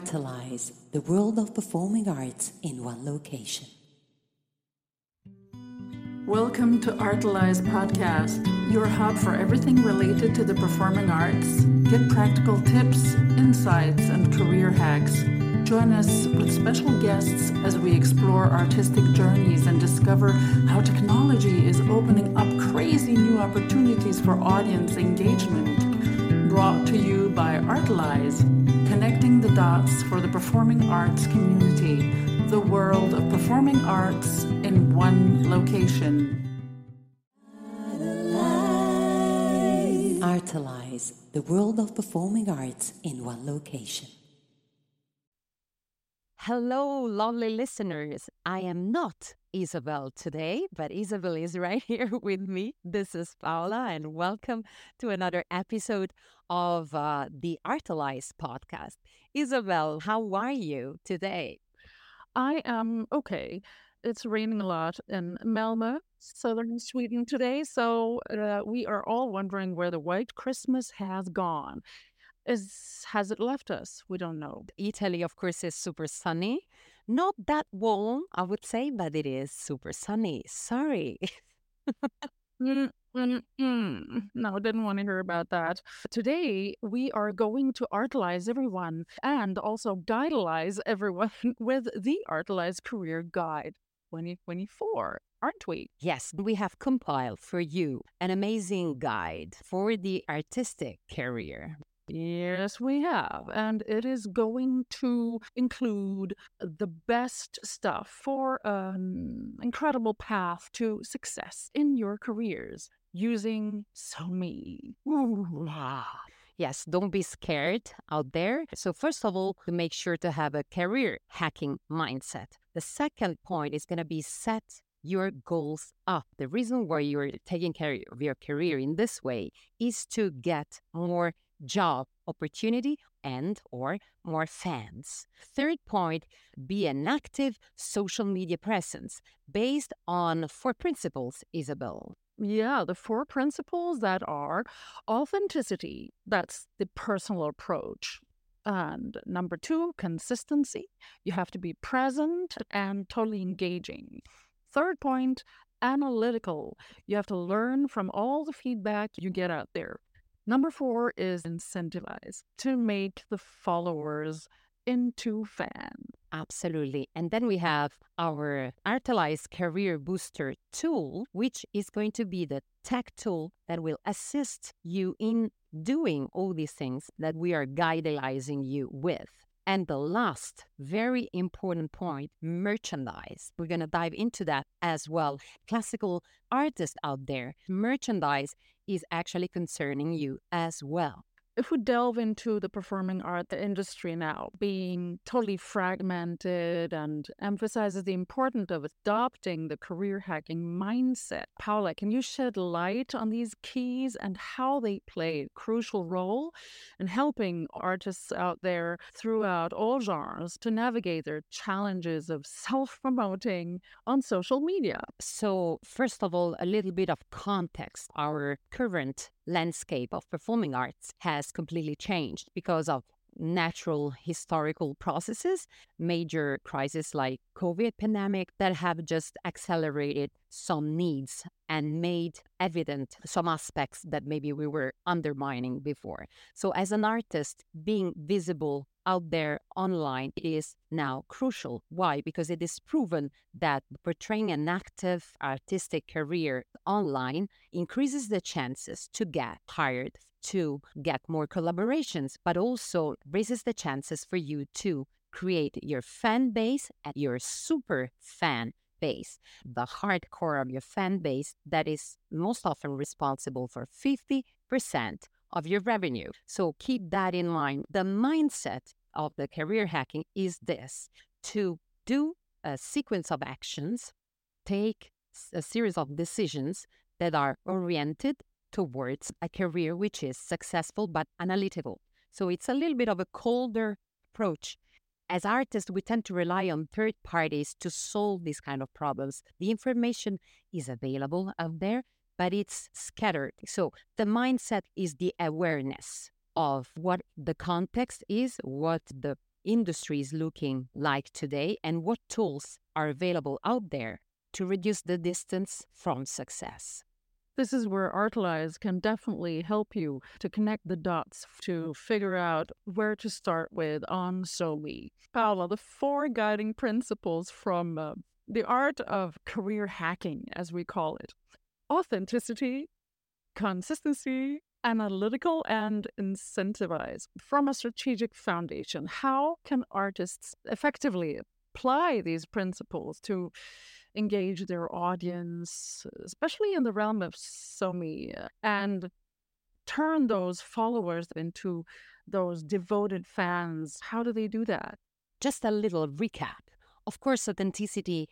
Artelize, the world of performing arts in one location. Welcome to Artelize Podcast, your hub for everything related to the performing arts. Get practical tips, insights, and career hacks. Join us with special guests as we explore artistic journeys and discover how technology is opening up crazy new opportunities for audience engagement. Brought to you by Artelize, connecting the dots for the performing arts community, the world of performing arts in one location. Artelize, the world of performing arts in one location. Hello, lovely listeners. I am not Isabel today, but Isabel is right here with me. This is Paola, and welcome to another episode of uh, the Artelize podcast. Isabel, how are you today? I am okay. It's raining a lot in Malmö, southern Sweden today, so uh, we are all wondering where the white Christmas has gone. Is has it left us? We don't know. Italy, of course, is super sunny. Not that warm, I would say, but it is super sunny. Sorry. Mm, mm, mm. No, didn't want to hear about that. Today, we are going to artelize everyone and also guidelize everyone with the Artelize Career Guide 2024, aren't we? Yes, we have compiled for you an amazing guide for the artistic career. Yes, we have. And it is going to include the best stuff for an incredible path to success in your careers using SoMe. Yes, don't be scared out there. So, first of all, to make sure to have a career hacking mindset. The second point is going to be set your goals up. The reason why you're taking care of your career in this way is to get more job opportunity and or more fans. Third point, be an active social media presence based on four principles, Isabel. Yeah, the four principles that are authenticity, that's the personal approach. And number two, consistency. You have to be present and totally engaging. Third point, analytical. You have to learn from all the feedback you get out there. Number four is incentivize to make the followers into fans. Absolutely. And then we have our Artelize Career Booster tool, which is going to be the tech tool that will assist you in doing all these things that we are guidalizing you with. And the last very important point merchandise. We're going to dive into that as well. Classical artists out there, merchandise is actually concerning you as well if we delve into the performing art industry now, being totally fragmented and emphasizes the importance of adopting the career hacking mindset, Paola, can you shed light on these keys and how they play a crucial role in helping artists out there throughout all genres to navigate their challenges of self promoting on social media? So, first of all, a little bit of context. Our current landscape of performing arts has completely changed because of natural historical processes, major crises like COVID pandemic that have just accelerated some needs and made evident some aspects that maybe we were undermining before. So as an artist, being visible out there online is now crucial. Why? Because it is proven that portraying an active artistic career online increases the chances to get hired to get more collaborations, but also raises the chances for you to create your fan base and your super fan base, the hardcore of your fan base that is most often responsible for 50% of your revenue. So keep that in mind. The mindset of the career hacking is this to do a sequence of actions, take a series of decisions that are oriented towards a career which is successful but analytical. So it's a little bit of a colder approach. As artists, we tend to rely on third parties to solve these kind of problems. The information is available out there, but it's scattered. So the mindset is the awareness of what the context is, what the industry is looking like today and what tools are available out there to reduce the distance from success. This is where Artelize can definitely help you to connect the dots to figure out where to start with on SoMe. Paola, the four guiding principles from uh, the art of career hacking, as we call it authenticity, consistency, analytical, and incentivize from a strategic foundation. How can artists effectively apply these principles to engage their audience, especially in the realm of SoMe, and turn those followers into those devoted fans? How do they do that? Just a little recap. Of course, authenticity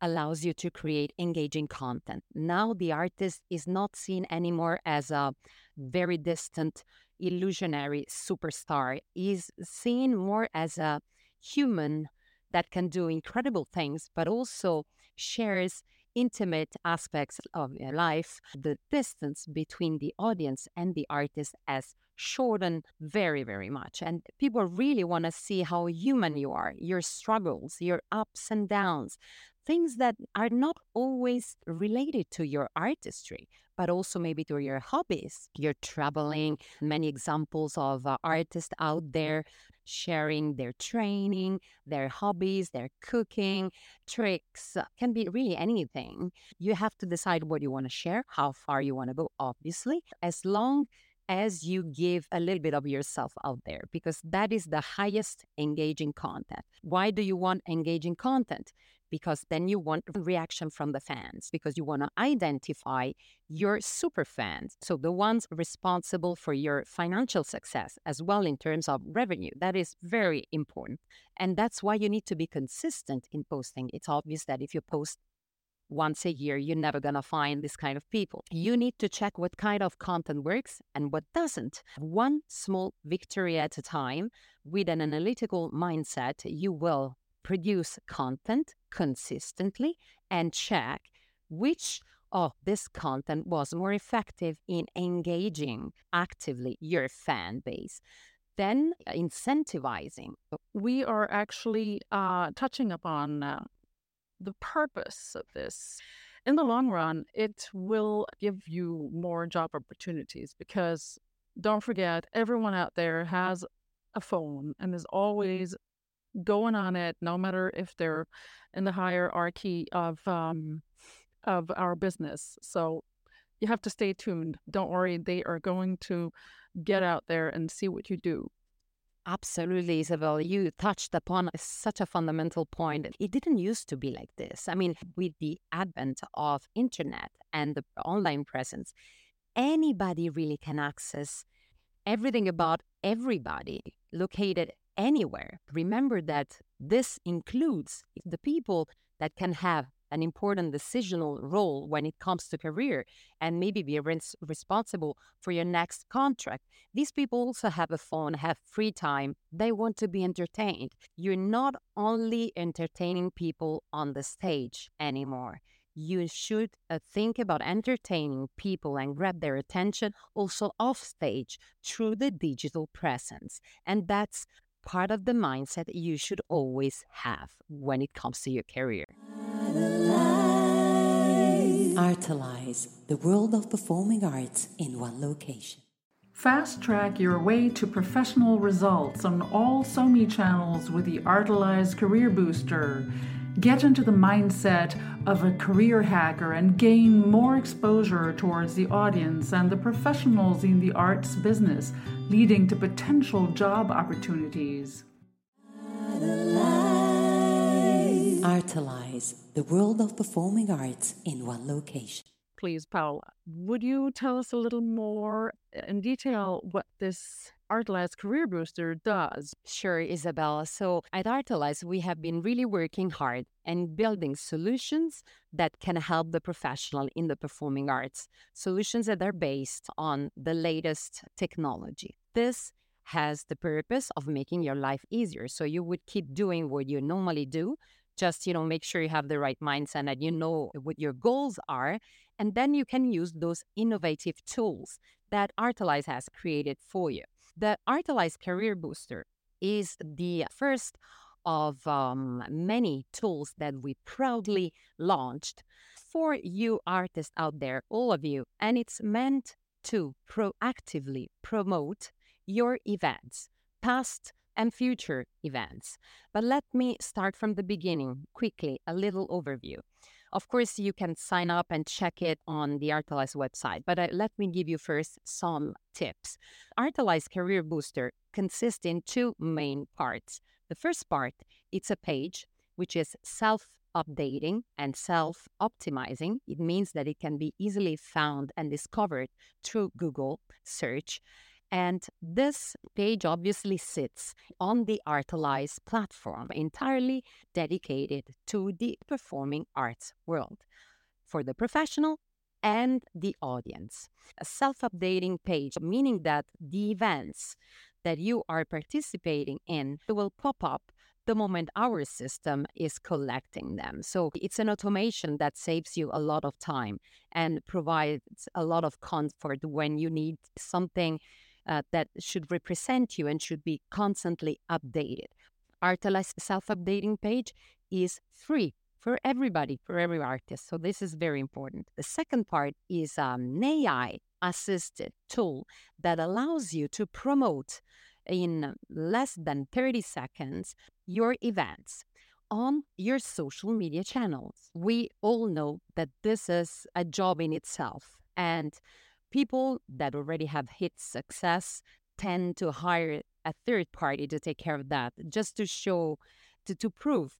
allows you to create engaging content. Now, the artist is not seen anymore as a very distant, illusionary superstar. Is seen more as a human that can do incredible things, but also shares intimate aspects of your life. The distance between the audience and the artist has shortened very, very much. And people really want to see how human you are, your struggles, your ups and downs, things that are not always related to your artistry, but also maybe to your hobbies. You're traveling, many examples of uh, artists out there sharing their training, their hobbies, their cooking, tricks, uh, can be really anything. You have to decide what you want to share, how far you want to go, obviously, as long as you give a little bit of yourself out there, because that is the highest engaging content. Why do you want engaging content? Because then you want reaction from the fans because you want to identify your super fans so the ones responsible for your financial success as well in terms of revenue that is very important and that's why you need to be consistent in posting it's obvious that if you post once a year, you're never going to find this kind of people. You need to check what kind of content works and what doesn't. One small victory at a time with an analytical mindset, you will produce content consistently and check which of this content was more effective in engaging actively your fan base. Then incentivizing. We are actually uh, touching upon uh, the purpose of this. In the long run, it will give you more job opportunities because don't forget, everyone out there has a phone and is always going on it, no matter if they're in the hierarchy of um, of our business. So you have to stay tuned. Don't worry, they are going to get out there and see what you do. Absolutely, Isabel. You touched upon such a fundamental point. It didn't used to be like this. I mean, with the advent of internet and the online presence, anybody really can access everything about everybody located anywhere. Remember that this includes the people that can have an important decisional role when it comes to career and maybe be res- responsible for your next contract. These people also have a phone, have free time. They want to be entertained. You're not only entertaining people on the stage anymore. You should uh, think about entertaining people and grab their attention also off stage through the digital presence. And that's part of the mindset you should always have when it comes to your career. Artelize, the world of performing arts in one location. Fast track your way to professional results on all SoMe channels with the Artelize Career Booster. Get into the mindset of a career hacker and gain more exposure towards the audience and the professionals in the arts business, leading to potential job opportunities. Artelize, the world of performing arts in one location. Please, Paola, would you tell us a little more uh, in detail what this Artelize Career Booster does. Sure, Isabella. So at Artelize, we have been really working hard and building solutions that can help the professional in the performing arts, solutions that are based on the latest technology. This has the purpose of making your life easier. So you would keep doing what you normally do, just you know make sure you have the right mindset and you know what your goals are and then you can use those innovative tools that Artelize has created for you. The Artelize Career Booster is the first of um, many tools that we proudly launched for you artists out there, all of you. And it's meant to proactively promote your events, past and future events. But let me start from the beginning quickly, a little overview. Of course, you can sign up and check it on the Artelize website, but uh, let me give you first some tips. Artelize Career Booster consists in two main parts. The first part, it's a page which is self updating and self optimizing. It means that it can be easily found and discovered through Google search. And this page obviously sits on the Artelize platform, entirely dedicated to the performing arts world for the professional and the audience. A self updating page, meaning that the events that you are participating in will pop up the moment our system is collecting them. So it's an automation that saves you a lot of time and provides a lot of comfort when you need something uh, that should represent you and should be constantly updated. Artelize self-updating page is free for everybody, for every artist. So this is very important. The second part is um, an AI assisted tool that allows you to promote in less than 30 seconds your events on your social media channels. We all know that this is a job in itself. And people that already have hit success tend to hire a third party to take care of that just to show to, to prove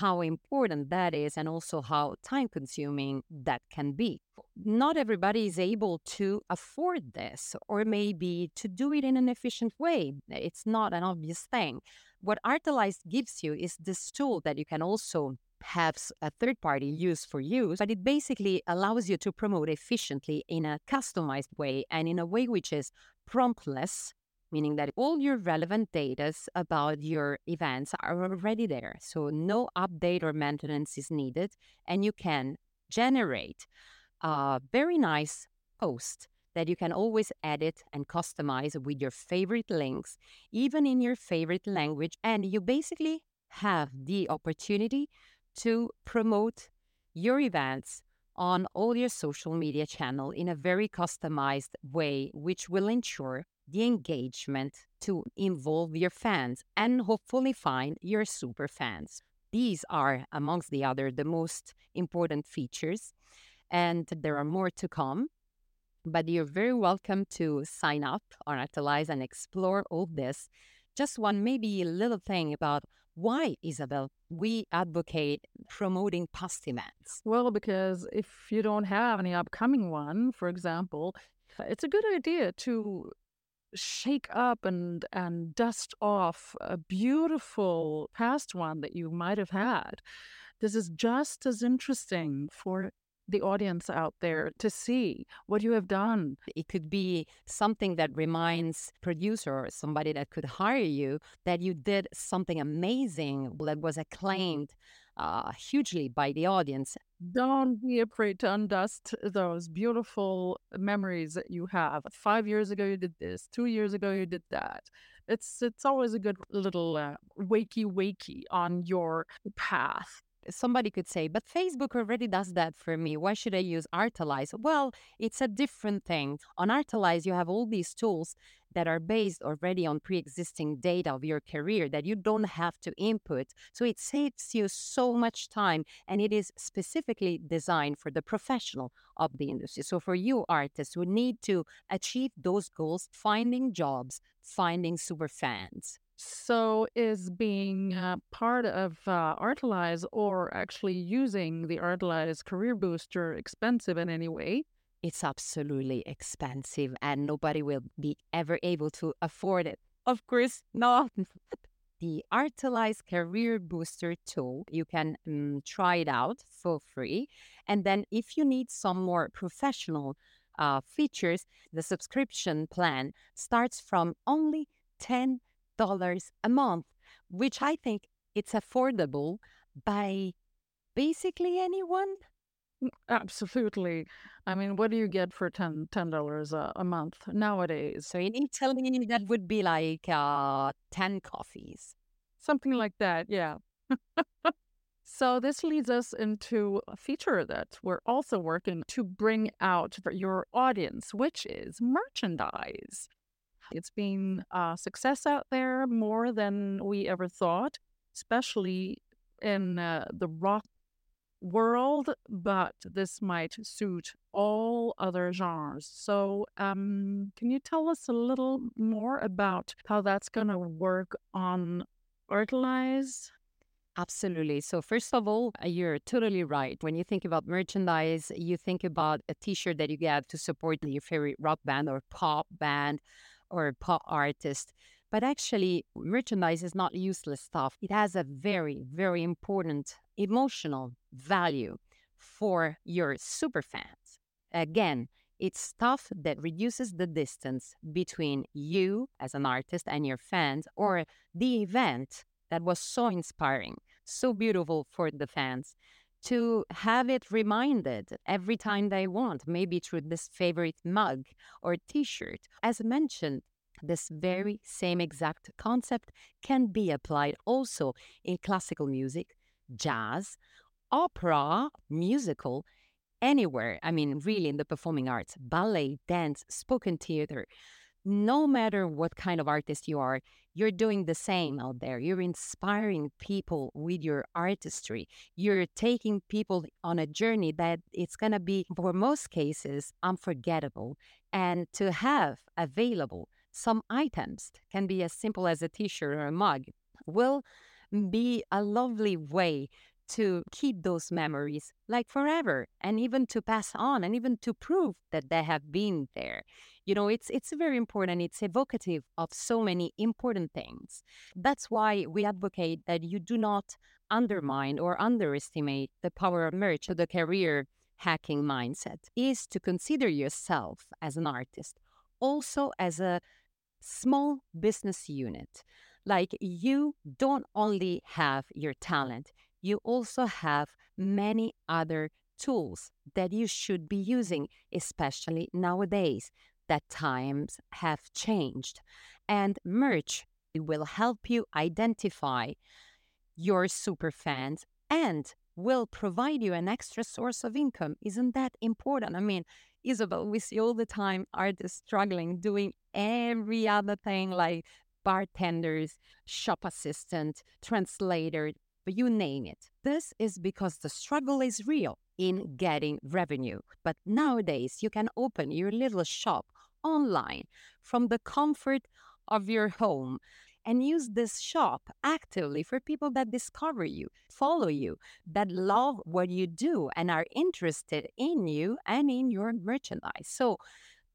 how important that is and also how time consuming that can be. Not everybody is able to afford this or maybe to do it in an efficient way. It's not an obvious thing. What Artelize gives you is this tool that you can also have a third party use for use, but it basically allows you to promote efficiently in a customized way and in a way which is promptless, meaning that all your relevant data about your events are already there. So no update or maintenance is needed, and you can generate a very nice post that you can always edit and customize with your favorite links, even in your favorite language. And you basically have the opportunity to promote your events on all your social media channel in a very customized way, which will ensure the engagement to involve your fans and hopefully find your super fans. These are, amongst the other, the most important features, and there are more to come. But you're very welcome to sign up on Artelize and explore all this. Just one maybe little thing about why, Isabel, we advocate promoting past events? Well, because if you don't have any upcoming one, for example, it's a good idea to shake up and and dust off a beautiful past one that you might have had. This is just as interesting for the audience out there to see what you have done. It could be something that reminds producer or somebody that could hire you that you did something amazing that was acclaimed uh, hugely by the audience. Don't be afraid to undust those beautiful memories that you have. Five years ago, you did this. Two years ago, you did that. It's it's always a good little uh, wakey wakey on your path somebody could say, but Facebook already does that for me. Why should I use Artelize? Well, it's a different thing. On Artelize, you have all these tools that are based already on pre existing data of your career that you don't have to input. So it saves you so much time and it is specifically designed for the professional of the industry. So for you artists who need to achieve those goals, finding jobs, finding super fans. So, is being uh, part of uh, Artelize or actually using the Artelize Career Booster expensive in any way? It's absolutely expensive, and nobody will be ever able to afford it. Of course, not. the Artelize Career Booster tool, you can um, try it out for free. And then, if you need some more professional uh, features, the subscription plan starts from only 10 dollars a month, which I think it's affordable by basically anyone. Absolutely. I mean, what do you get for 10 dollars a, a month nowadays? So in Italy, that would be like uh, 10 coffees. Something like that, yeah. so this leads us into a feature that we're also working to bring out for your audience, which is merchandise. It's been a success out there more than we ever thought, especially in uh, the rock world, but this might suit all other genres. So, um, can you tell us a little more about how that's going to work on Artelize? Absolutely. So, first of all, uh, you're totally right. When you think about merchandise, you think about a t shirt that you get to support your favorite rock band or pop band or pop artist. But actually, merchandise is not useless stuff. It has a very, very important emotional value for your super fans. Again, it's stuff that reduces the distance between you as an artist and your fans or the event that was so inspiring, so beautiful for the fans to have it reminded every time they want, maybe through this favorite mug or t shirt. As mentioned, this very same exact concept can be applied also in classical music, jazz, opera, musical, anywhere. I mean, really, in the performing arts, ballet, dance, spoken theater. No matter what kind of artist you are, you're doing the same out there. You're inspiring people with your artistry. You're taking people on a journey that it's going to be, for most cases, unforgettable. And to have available some items can be as simple as a t-shirt or a mug will be a lovely way to keep those memories like forever and even to pass on and even to prove that they have been there you know it's it's very important it's evocative of so many important things. That's why we advocate that you do not undermine or underestimate the power of merch or the career hacking mindset. Is to consider yourself as an artist also as a small business unit. Like you don't only have your talent, you also have many other tools that you should be using, especially nowadays that times have changed. And merch will help you identify your super fans and will provide you an extra source of income. Isn't that important? I mean, Isabel, we see all the time artists struggling, doing every other thing like bartenders, shop assistant, translator, but you name it. This is because the struggle is real in getting revenue. But nowadays, you can open your little shop online from the comfort of your home and use this shop actively for people that discover you, follow you, that love what you do and are interested in you and in your merchandise. So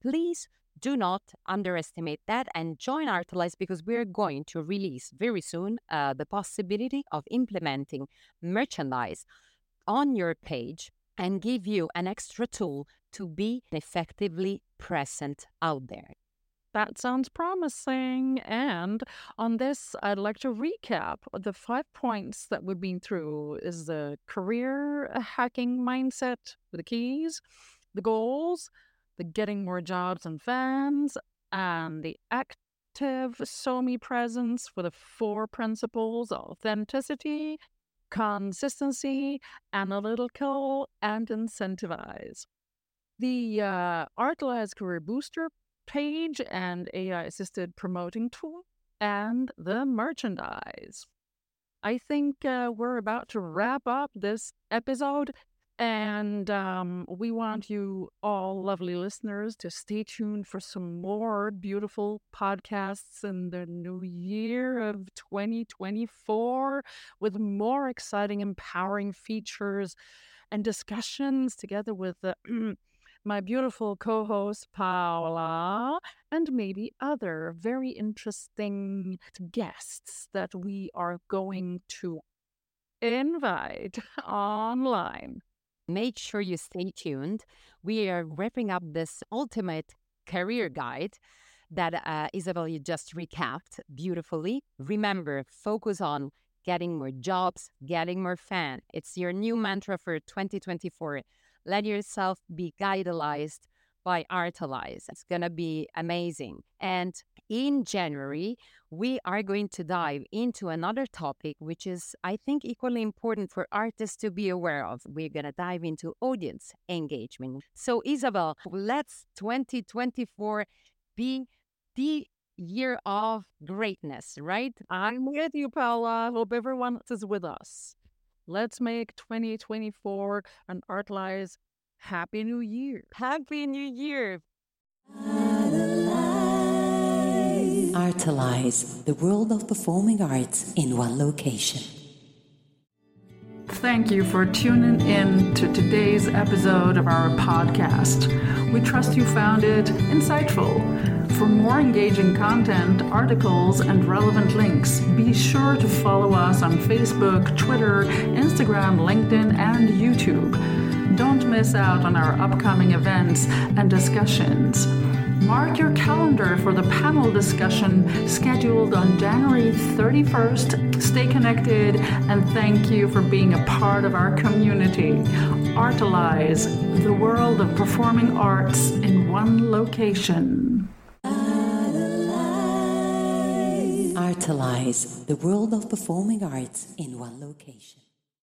please do not underestimate that and join Artelize because we're going to release very soon uh, the possibility of implementing merchandise on your page and give you an extra tool to be effectively present out there. That sounds promising. And on this, I'd like to recap the five points that we've been through is the career hacking mindset, the keys, the goals, the getting more jobs and fans, and the active SoMe presence for the four principles authenticity, consistency, analytical, and incentivize. The uh, Career Booster page and AI assisted promoting tool and the merchandise. I think uh, we're about to wrap up this episode, and um, we want you all, lovely listeners, to stay tuned for some more beautiful podcasts in the new year of 2024 with more exciting, empowering features and discussions together with the my beautiful co host, Paola, and maybe other very interesting guests that we are going to invite online. Make sure you stay tuned. We are wrapping up this ultimate career guide that uh, Isabel you just recapped beautifully. Remember, focus on getting more jobs, getting more fan. It's your new mantra for 2024 let yourself be guidalized by Artelize. It's going to be amazing. And in January, we are going to dive into another topic, which is, I think, equally important for artists to be aware of. We're going to dive into audience engagement. So, Isabel, let's 2024 be the year of greatness, right? I'm with you, Paola. Hope everyone is with us. Let's make 2024 an Artelize Happy New Year. Happy New Year. Artelize, the world of performing arts in one location. Thank you for tuning in to today's episode of our podcast. We trust you found it insightful. For more engaging content, articles, and relevant links, be sure to follow us on Facebook, Twitter, Instagram, LinkedIn, and YouTube. Don't miss out on our upcoming events and discussions. Mark your calendar for the panel discussion scheduled on January 31st. Stay connected and thank you for being a part of our community. Artelize, the world of performing arts in one location. Artelize, the world of performing arts in one location.